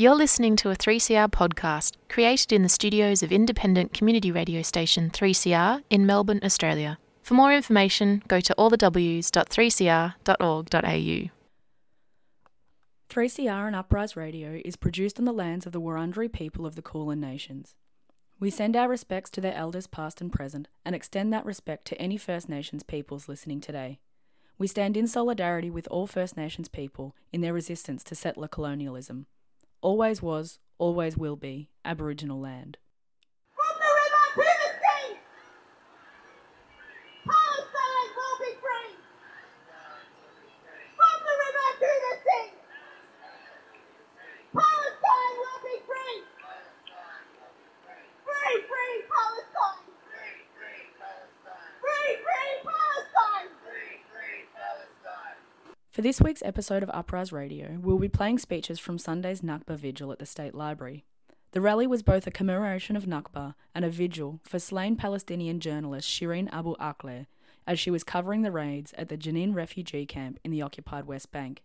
You're listening to a 3CR podcast created in the studios of independent community radio station 3CR in Melbourne, Australia. For more information, go to allthews.3cr.org.au. 3CR and Uprise Radio is produced on the lands of the Wurundjeri people of the Kulin Nations. We send our respects to their elders past and present and extend that respect to any First Nations peoples listening today. We stand in solidarity with all First Nations people in their resistance to settler colonialism always was, always will be Aboriginal land. From the river to the sea, Palestine will be free. From the river to the sea, Palestine will be free. Free, free Palestine. Free, free Palestine. For this week's episode of Uprise Radio, we'll be playing speeches from Sunday's Nakba Vigil at the State Library. The rally was both a commemoration of Nakba and a vigil for slain Palestinian journalist Shireen Abu Akleh as she was covering the raids at the Jenin refugee camp in the occupied West Bank.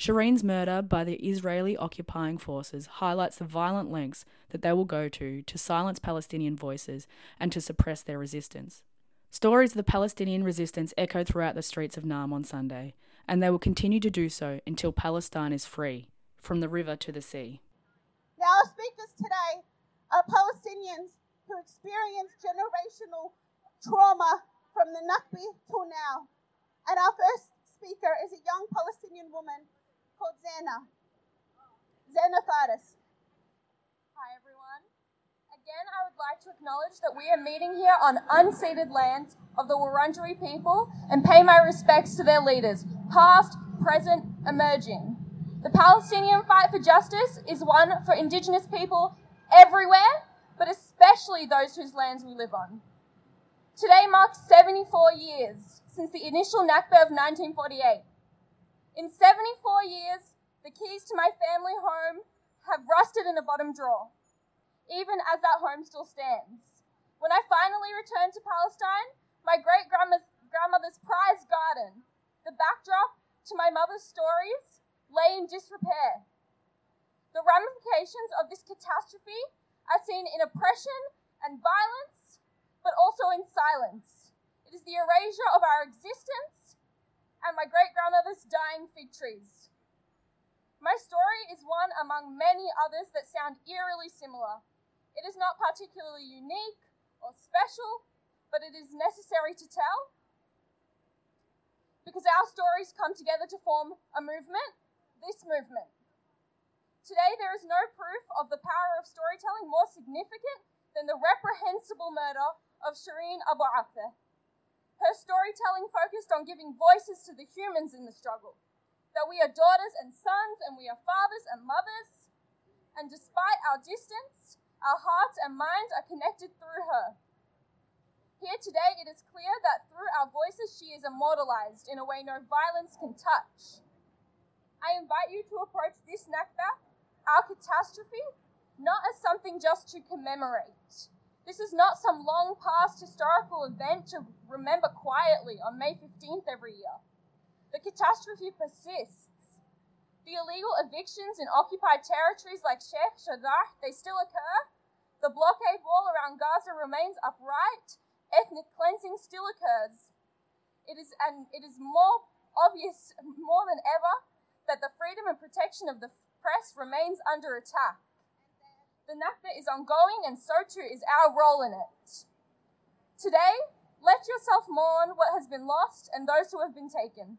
Shireen's murder by the Israeli occupying forces highlights the violent lengths that they will go to to silence Palestinian voices and to suppress their resistance. Stories of the Palestinian resistance echoed throughout the streets of Naarm on Sunday, and they will continue to do so until Palestine is free, from the river to the sea. Now, our speakers today are Palestinians who experienced generational trauma from the Nakba till now. And our first speaker is a young Palestinian woman called Zana. Zana Faris. Hi everyone. Again, I would like to acknowledge that we are meeting here on unceded land of the Wurundjeri people and pay my respects to their leaders, past, present, emerging. The Palestinian fight for justice is one for Indigenous people everywhere, but especially those whose lands we live on. Today marks 74 years since the initial Nakba of 1948. In 74 years, the keys to my family home have rusted in a bottom drawer even as that home still stands. When I finally returned to Palestine, my great grandmother's prized garden, the backdrop to my mother's stories, lay in disrepair. The ramifications of this catastrophe are seen in oppression and violence, but also in silence. It is the erasure of our existence and my great grandmother's dying fig trees. My story is one among many others that sound eerily similar. It is not particularly unique or special, but it is necessary to tell because our stories come together to form a movement, this movement. Today, there is no proof of the power of storytelling more significant than the reprehensible murder of Shireen Abu Akleh. Her storytelling focused on giving voices to the humans in the struggle. That we are daughters and sons, and we are fathers and mothers. And despite our distance, our hearts and minds are connected through her. Here today, it is clear that through our voices, she is immortalized in a way no violence can touch. I invite you to approach this Nakba, our catastrophe, not as something just to commemorate. This is not some long past historical event to remember quietly on May 15th every year. The catastrophe persists. The illegal evictions in occupied territories like Sheikh Jarrah, they still occur. The blockade wall around Gaza remains upright. Ethnic cleansing still occurs. It is, and it is more obvious more than ever that the freedom and protection of the press remains under attack. The Nakba is ongoing, and so too is our role in it. Today, let yourself mourn what has been lost and those who have been taken.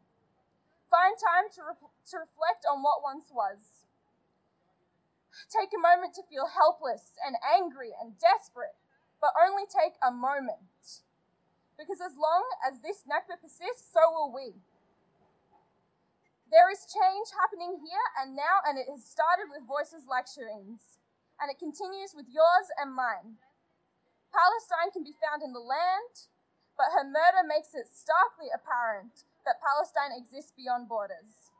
Find time to, re- to reflect on what once was. Take a moment to feel helpless and angry and desperate, but only take a moment. Because as long as this Nakba persists, so will we. There is change happening here and now, and it has started with voices like Shireen's, and it continues with yours and mine. Palestine can be found in the land, but her murder makes it starkly apparent that Palestine exists beyond borders.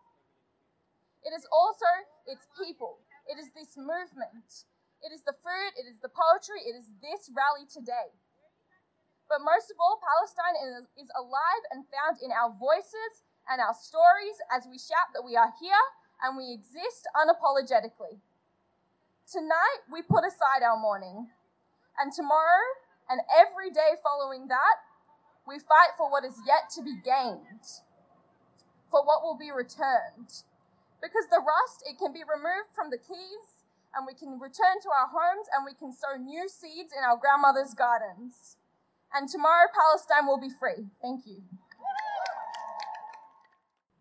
It is also its people. It is this movement. It is the food, it is the poetry, it is this rally today. But most of all, Palestine is, alive and found in our voices and our stories as we shout that we are here and we exist unapologetically. Tonight, we put aside our mourning. And tomorrow, and every day following that, we fight for what is yet to be gained, for what will be returned. Because the rust, it can be removed from the keys, and we can return to our homes and we can sow new seeds in our grandmother's gardens. And tomorrow, Palestine will be free. Thank you.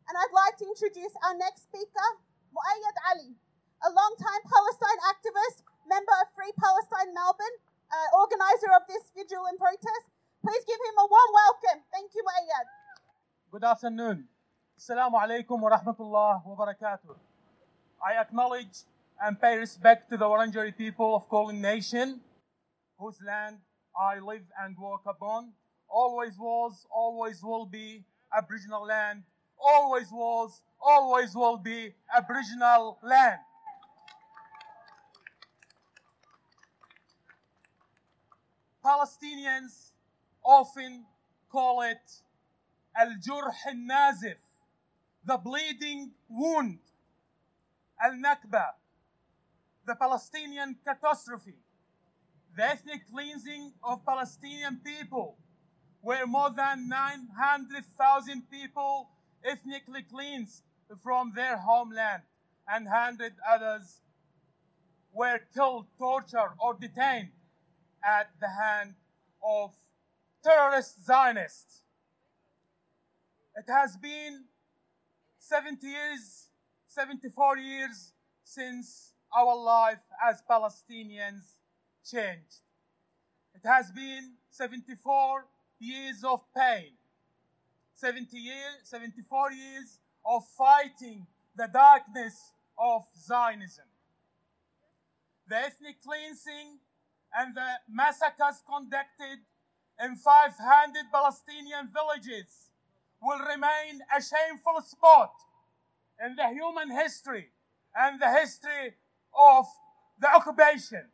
And I'd like to introduce our next speaker, Muayyad Ali, a long-time Palestine activist, member of Free Palestine Melbourne, uh, organizer of this vigil and protest. Please give him a warm welcome. Thank you, Muayyad. Good afternoon. Assalamu alaikum wa rahmatullah wa barakatuh. I acknowledge and pay respect to the Wurundjeri people of Kulin Nation, whose land I live and work upon. Always was, always will be Aboriginal land. Always was, always will be Aboriginal land. Palestinians often call it al-jurh al-nazif, the bleeding wound, al-nakba, the Palestinian catastrophe, the ethnic cleansing of Palestinian people, where more than 900,000 people ethnically cleansed from their homeland and 100 others were killed, tortured, or detained at the hand of terrorist Zionists. It has been 70 years, 74 years since our life as Palestinians changed. It has been 74 years of pain, 70 years, 74 years of fighting the darkness of Zionism. The ethnic cleansing and the massacres conducted in 500 Palestinian villages will remain a shameful spot in the human history and the history of the occupation.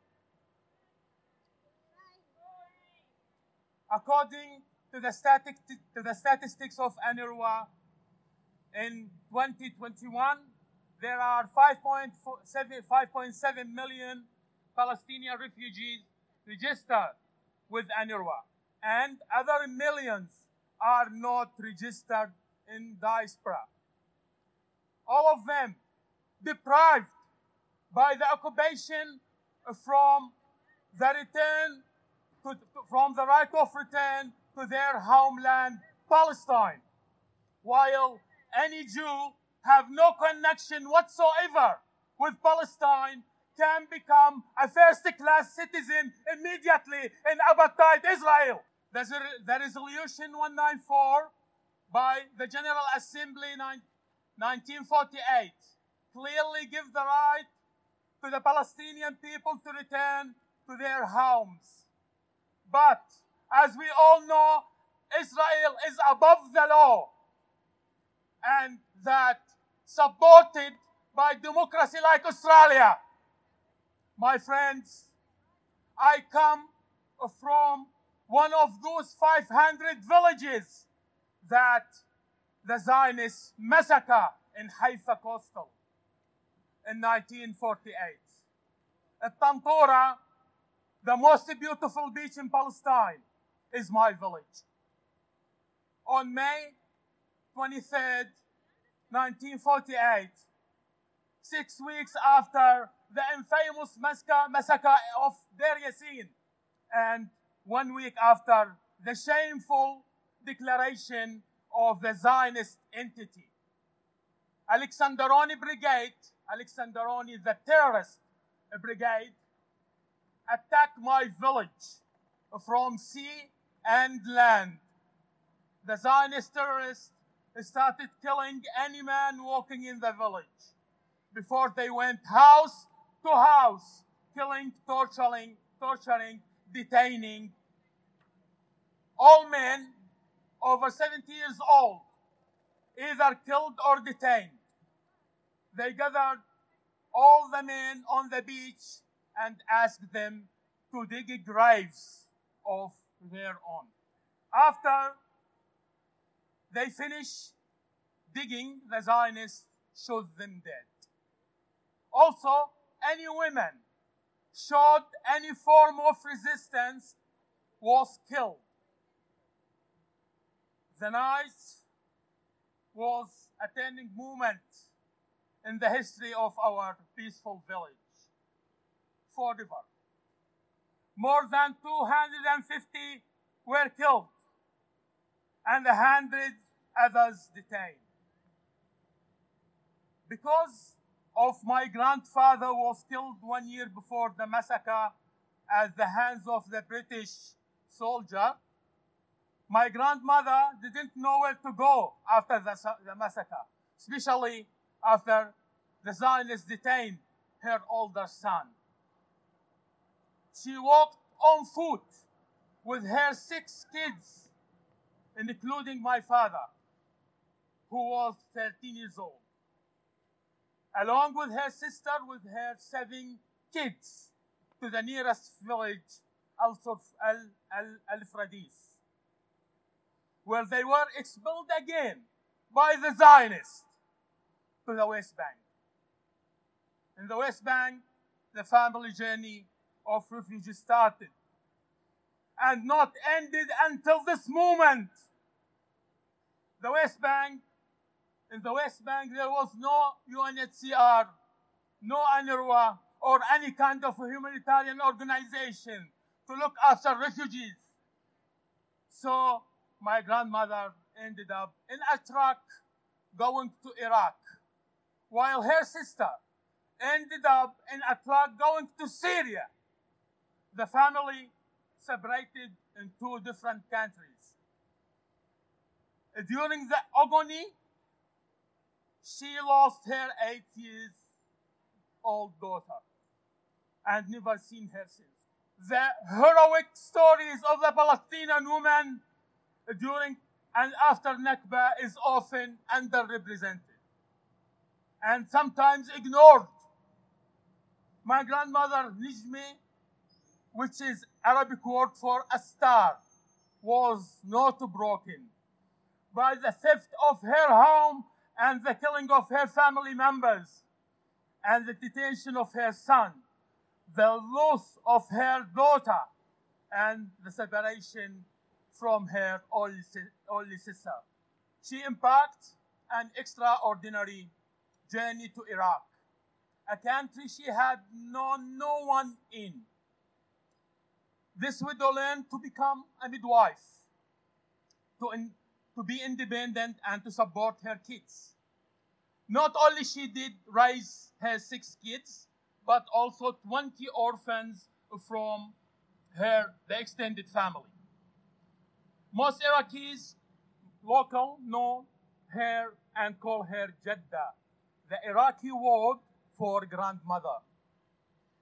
According to the, static, to the statistics of UNRWA, in 2021, there are 5.7 million Palestinian refugees registered with UNRWA, and other millions are not registered in diaspora. All of them deprived by the occupation from the return to, from the right of return to their homeland, Palestine, while any Jew have no connection whatsoever with Palestine can become a first-class citizen immediately in apartheid Israel. The, the resolution 194 by the General Assembly 1948 clearly give the right to the Palestinian people to return to their homes. But as we all know, Israel is above the law and that supported by democracy like Australia. My friends, I come from one of those 500 villages that the Zionists massacre in Haifa Coastal in 1948. At Tantura, the most beautiful beach in Palestine, is my village. On May 23rd, 1948, six weeks after the infamous massacre of Deir Yassin, and one week after the shameful declaration of the Zionist entity. Alexandroni Brigade Alexandroni, the terrorist brigade, attacked my village from sea and land. The Zionist terrorists started killing any man walking in the village before they went house to house, killing, torturing, torturing, detaining all men over 70 years old, either killed or detained they gathered all the men on the beach and asked them to dig graves of their own. After they finished digging, the Zionists shot them dead. Also, any women showed any form of resistance was killed. The night was a turning moment in the history of our peaceful village. Forever. More than 250 were killed and a hundred others detained. Because of my grandfather was killed one year before the massacre at the hands of the British soldier, my grandmother didn't know where to go after the, the massacre, especially after the Zionists detained her older son. She walked on foot with her six kids, including my father, who was 13 years old, along with her sister with her seven kids to the nearest village, Al-Fradis, where they were expelled again by the Zionists to the West Bank. In the West Bank, the family journey of refugees started and not ended until this moment. The West Bank, in the West Bank, there was no UNHCR, no UNRWA, or any kind of humanitarian organization to look after refugees. So my grandmother ended up in a truck going to Iraq, while her sister ended up in a truck going to Syria. The family separated in two different countries. During the agony, she lost her eight years old daughter and never seen her since. The heroic stories of the Palestinian women during and after Nakba is often underrepresented and sometimes ignored. My grandmother Nijmi, which is Arabic word for a star, was not broken by the theft of her home and the killing of her family members and the detention of her son, the loss of her daughter, and the separation from her only sister. She embarked an extraordinary journey to Iraq, a country she had known no one in. This widow learned to become a midwife, to, in, to be independent and to support her kids. Not only she did raise her six kids, but also 20 orphans from her the extended family. Most Iraqis local know her and call her Jeddah, the Iraqi word for grandmother.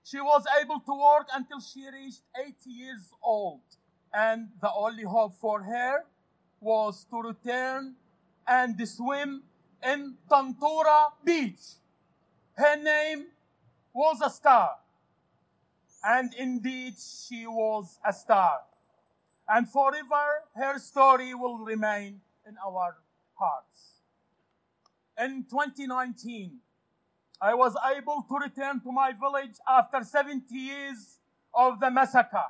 She was able to work until she reached 80 years old, and the only hope for her was to return and swim in Tantura Beach. Her name was a star, and indeed she was a star. And forever her story will remain in our hearts. In 2019, I was able to return to my village after 70 years of the massacre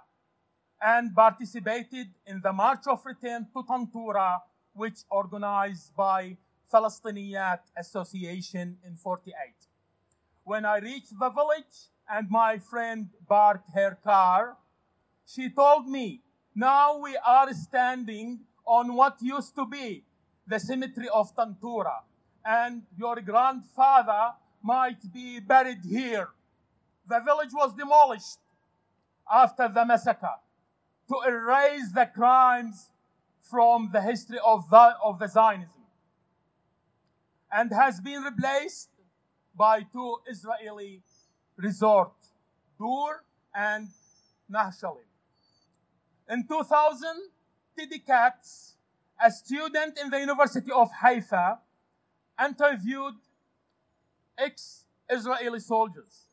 and participated in the March of Return to Tantura, which organized by Palestiniyat Association in 48. When I reached the village and my friend parked her car, she told me, now we are standing on what used to be the cemetery of Tantura, and your grandfather might be buried here. The village was demolished after the massacre to erase the crimes from the history of the, of the Zionism and has been replaced by two Israeli resorts, Dur and Nahsholim. In 2000, Teddy Katz, a student in the University of Haifa, interviewed ex-Israeli soldiers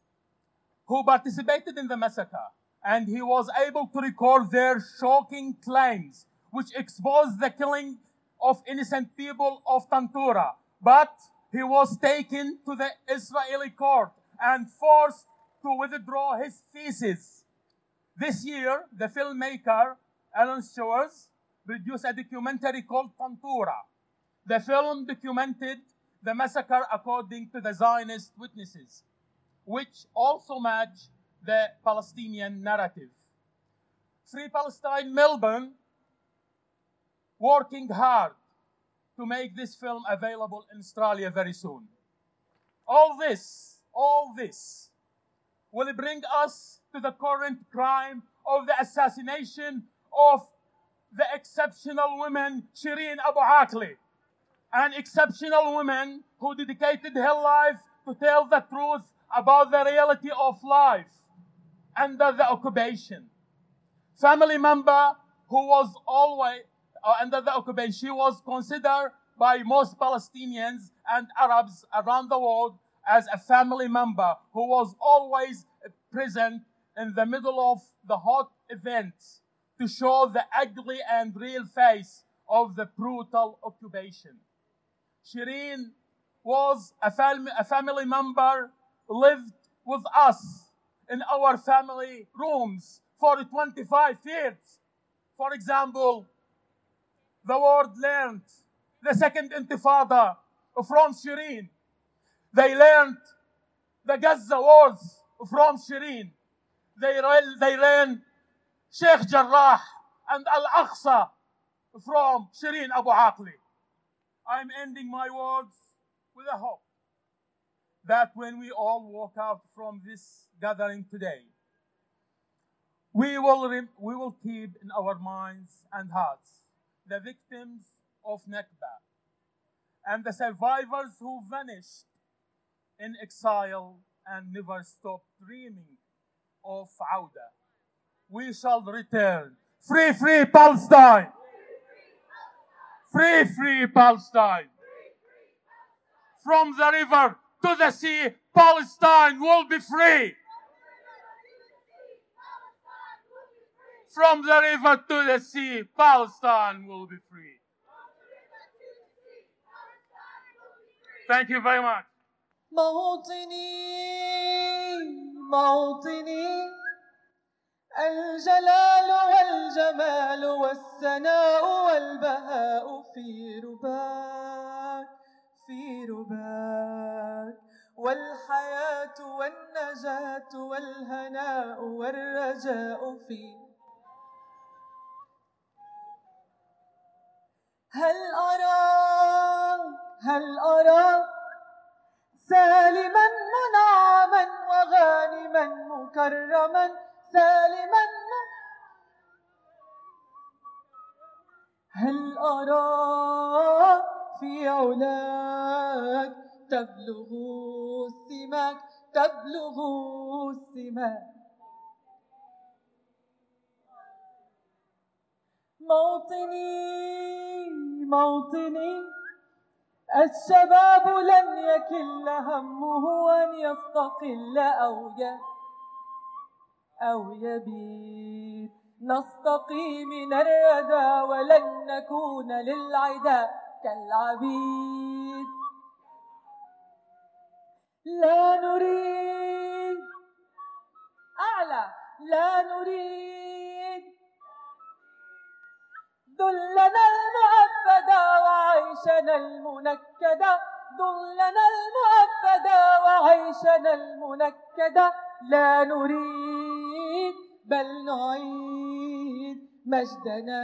who participated in the massacre and he was able to record their shocking claims which exposed the killing of innocent people of Tantura. But he was taken to the Israeli court and forced to withdraw his thesis. This year, the filmmaker Alon Schwarz produced a documentary called Tantura. The film documented the massacre according to the Zionist witnesses, which also match the Palestinian narrative. Free Palestine Melbourne working hard to make this film available in Australia very soon. All this, all this will bring us to the current crime of the assassination of the exceptional woman Shireen Abu Akleh, an exceptional woman who dedicated her life to tell the truth about the reality of life under the occupation. Family member who was always uh, under the occupation, she was considered by most Palestinians and Arabs around the world as a family member who was always present in the middle of the hot events to show the ugly and real face of the brutal occupation. Shireen was a, fam- a family member, lived with us in our family rooms for 25 years. For example, the world learned the second intifada from Shireen. They learned the Gaza wars from Shireen. They, they learned Sheikh Jarrah and Al Aqsa from Shireen Abu Akleh. I'm ending my words with a hope that when we all walk out from this gathering today, we will, we will keep in our minds and hearts the victims of Nakba and the survivors who vanished in exile and never stopped dreaming of Auda. We shall return. Free, free Palestine! Free, free Palestine! From the river to the sea, Palestine will be free! From the river to the sea, Palestine will be free. Thank you very much. موطني موطني الجلال والجمال والثناء والبهاء في رباك في رباك. والحياة والنجاة والهناء والرجاء في هل أرى هل أرى سالما منعما وغانما مكرما سالما. هل أرى في علاك تبلغ السماك؟ تبلغ السماك. موطني موطني الشباب لن يكل همه أن يستقل أو ي... أو يبيد نستقي من الردى ولن نكون للعدا كالعبيد. لا نريد. أعلى. لا نريد. ذلنا المؤبدا وعيشنا المنكدا ذلنا المؤبدا وعيشنا المنكدا لا نريد. بل نعيد. مجدنا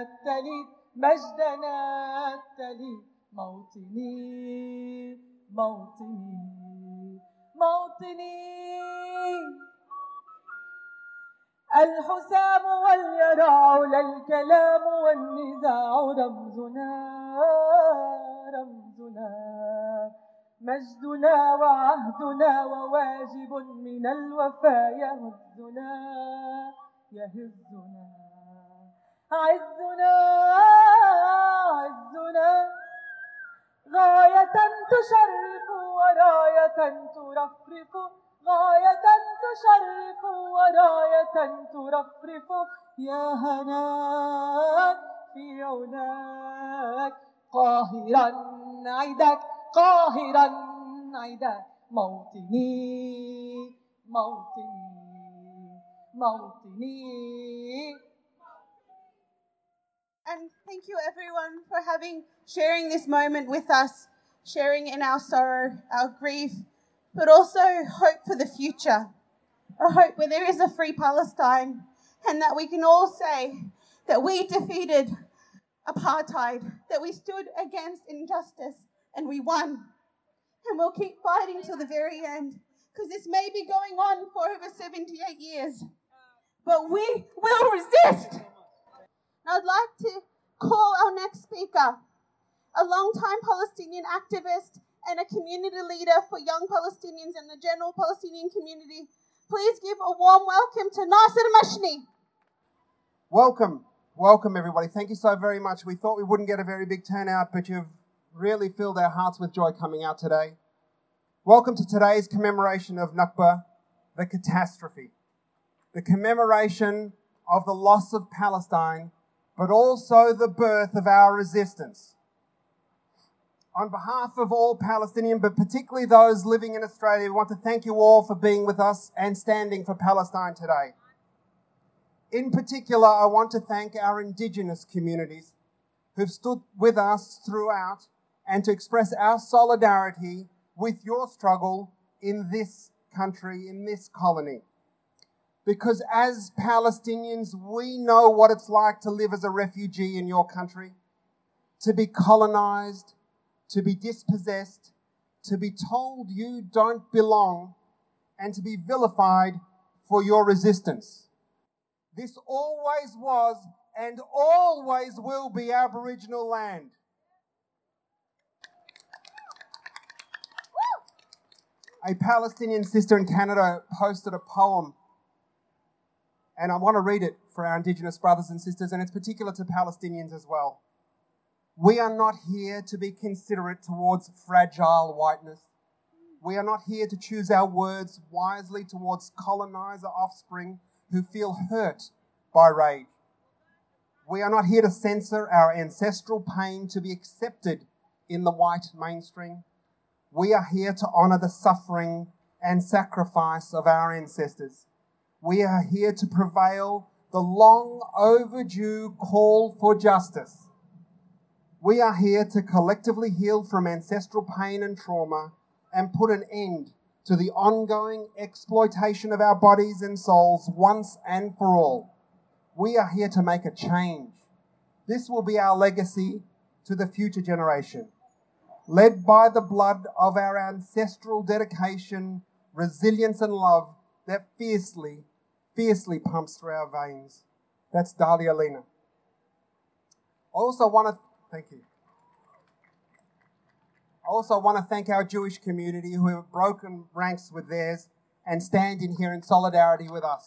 التليد مجدنا التليد موطني موطني موطني. الحسام واليرع لا الكلام والنزاع رمزنا رمزنا. مجدنا وعهدنا وواجب من الوفاء يهزنا يهزنا عزنا عزنا. غاية تشرف وراية ترفرف غاية تشرف وراية ترفرف. يا هناك في علاك قاهرا عيدك قاهرا عيدك موطني موطني موطني And thank you everyone for having sharing this moment with us, sharing in our sorrow, our grief, but also hope for the future. A hope where there is a free Palestine and that we can all say that we defeated apartheid, that we stood against injustice and we won. And we'll keep fighting till the very end because this may be going on for over 78 years. But we will resist. I'd like to call our next speaker, a long-time Palestinian activist and a community leader for young Palestinians and the general Palestinian community. Please give a warm welcome to Nasser Mashni. Welcome, welcome everybody. Thank you so very much. We thought we wouldn't get a very big turnout, but you've really filled our hearts with joy coming out today. Welcome to today's commemoration of Nakba, the catastrophe, the commemoration of the loss of Palestine but also the birth of our resistance. On behalf of all Palestinian, but particularly those living in Australia, we want to thank you all for being with us and standing for Palestine today. In particular, I want to thank our Indigenous communities who've stood with us throughout and to express our solidarity with your struggle in this country, in this colony. Because as Palestinians, we know what it's like to live as a refugee in your country, to be colonized, to be dispossessed, to be told you don't belong, and to be vilified for your resistance. This always was and always will be Aboriginal land. A Palestinian sister in Canada posted a poem and I want to read it for our Indigenous brothers and sisters, and it's particular to Palestinians as well. We are not here to be considerate towards fragile whiteness. We are not here to choose our words wisely towards colonizer offspring who feel hurt by rage. We are not here to censor our ancestral pain to be accepted in the white mainstream. We are here to honor the suffering and sacrifice of our ancestors we are here to prevail the long overdue call for justice. We are here to collectively heal from ancestral pain and trauma and put an end to the ongoing exploitation of our bodies and souls once and for all. We are here to make a change. This will be our legacy to the future generation. Led by the blood of our ancestral dedication, resilience, and love that fiercely fiercely pumps through our veins. That's Dalia Lena. I also want to thank you. I also want to thank our Jewish community who have broken ranks with theirs and stand in here in solidarity with us.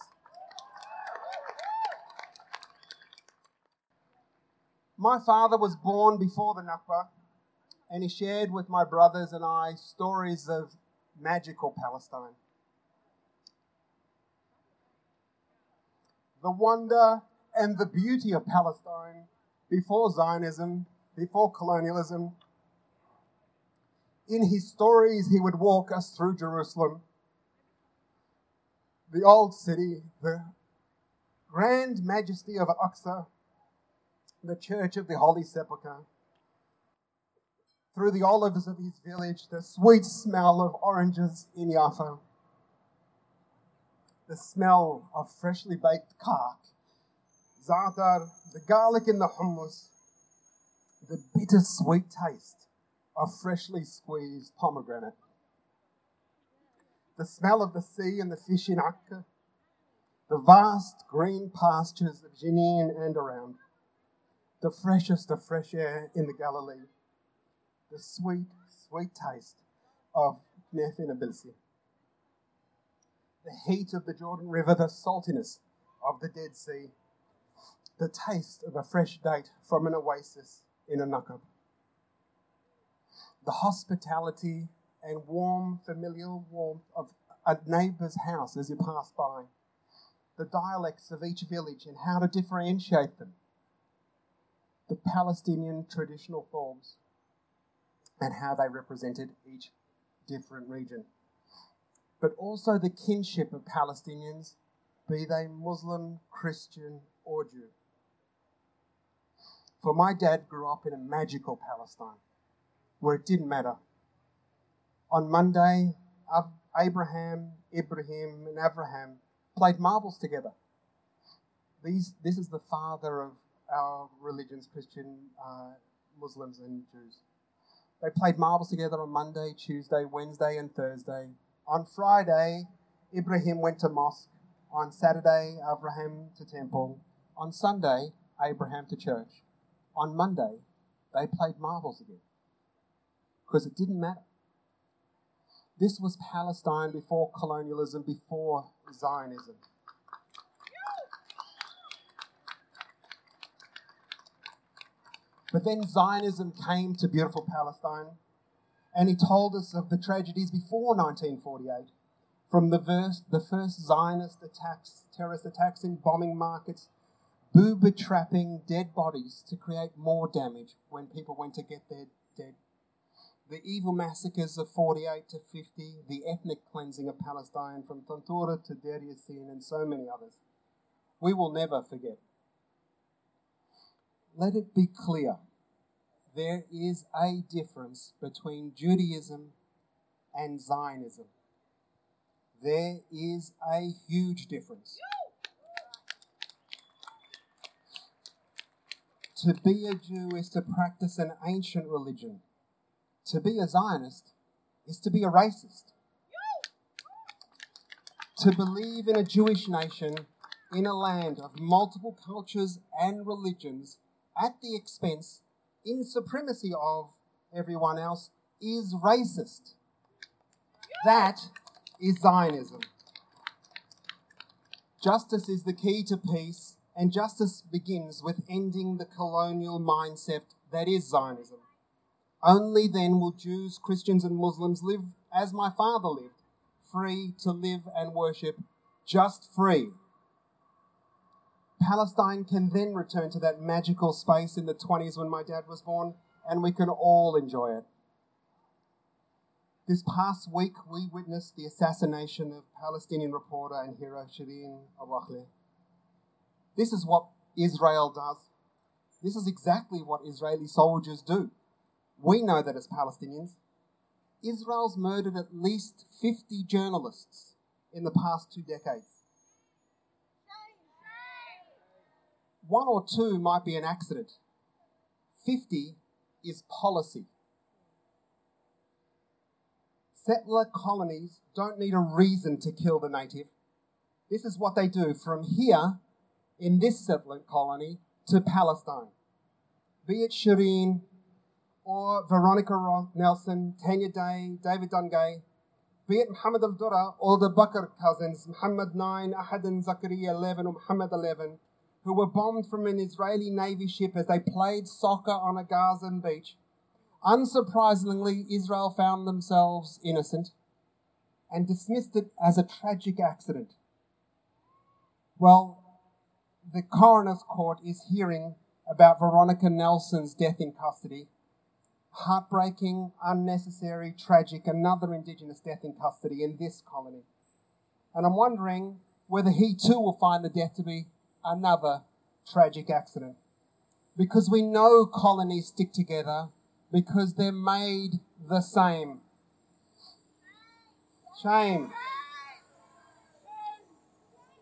My father was born before the Nakba, and he shared with my brothers and I stories of magical Palestine. the wonder and the beauty of Palestine before Zionism, before colonialism. In his stories, he would walk us through Jerusalem, the old city, the grand majesty of Al-Aqsa, the church of the Holy Sepulchre. Through the olives of his village, the sweet smell of oranges in Jaffa the smell of freshly baked kak, za'atar, the garlic in the hummus, the bittersweet taste of freshly squeezed pomegranate, the smell of the sea and the fish in Akka, the vast green pastures of Jenin and around, the freshest of fresh air in the Galilee, the sweet, sweet taste of Nef the heat of the Jordan River, the saltiness of the Dead Sea, the taste of a fresh date from an oasis in a Nakab, the hospitality and warm, familial warmth of a neighbour's house as you pass by, the dialects of each village and how to differentiate them, the Palestinian traditional forms, and how they represented each different region but also the kinship of Palestinians, be they Muslim, Christian, or Jew. For my dad grew up in a magical Palestine where it didn't matter. On Monday, Abraham, Ibrahim, and Abraham played marbles together. These, this is the father of our religions, Christian, uh, Muslims, and Jews. They played marbles together on Monday, Tuesday, Wednesday, and Thursday. On Friday, Ibrahim went to mosque. On Saturday, Abraham to temple. On Sunday, Abraham to church. On Monday, they played marbles again because it didn't matter. This was Palestine before colonialism, before Zionism. But then Zionism came to beautiful Palestine, and he told us of the tragedies before 1948, from the first, the first Zionist attacks, terrorist attacks in bombing markets, booby trapping dead bodies to create more damage when people went to get their dead. The evil massacres of 48 to 50, the ethnic cleansing of Palestine from Tantura to Deir Yassin, and so many others. We will never forget let it be clear there is a difference between Judaism and Zionism. There is a huge difference. To be a Jew is to practice an ancient religion. To be a Zionist is to be a racist. To believe in a Jewish nation in a land of multiple cultures and religions at the expense, in supremacy of everyone else, is racist. That is Zionism. Justice is the key to peace, and justice begins with ending the colonial mindset that is Zionism. Only then will Jews, Christians, and Muslims live as my father lived, free to live and worship, just free Palestine can then return to that magical space in the 20s when my dad was born, and we can all enjoy it. This past week, we witnessed the assassination of Palestinian reporter and hero Shireen Abu. This is what Israel does. This is exactly what Israeli soldiers do. We know that as Palestinians. Israel's murdered at least 50 journalists in the past two decades. One or two might be an accident. 50 is policy. Settler colonies don't need a reason to kill the native. This is what they do from here in this settlement colony to Palestine. Be it Shireen or Veronica Nelson, Tanya Day, David Dungay, be it Muhammad al Dura or the Bakr cousins, Muhammad 9, Ahad and Zakaria 11, or Muhammad 11, who were bombed from an Israeli Navy ship as they played soccer on a Gazan beach. Unsurprisingly, Israel found themselves innocent and dismissed it as a tragic accident. Well, the coroner's court is hearing about Veronica Nelson's death in custody. Heartbreaking, unnecessary, tragic, another Indigenous death in custody in this colony. And I'm wondering whether he too will find the death to be another tragic accident. Because we know colonies stick together because they're made the same. Shame.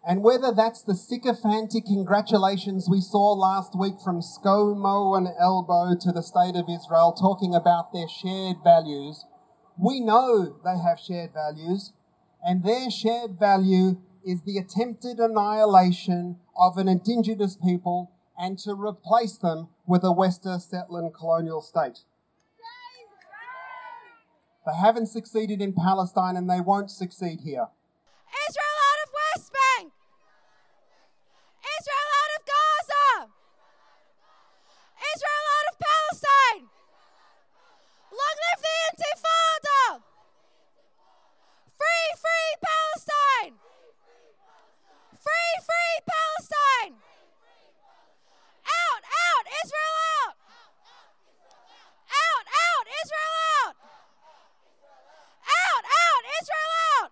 And whether that's the sycophantic congratulations we saw last week from ScoMo and Albo to the State of Israel talking about their shared values, we know they have shared values, and their shared value is the attempted annihilation of an indigenous people and to replace them with a Western settler colonial state. They haven't succeeded in Palestine and they won't succeed here. Israel out of West Bank! Israel out of Gaza! Israel out of Palestine! Long live the Intifada! Free, free Palestine! Free, free Palestine! Out, out, Israel out! Out, out, Israel out! Out, out, Israel out!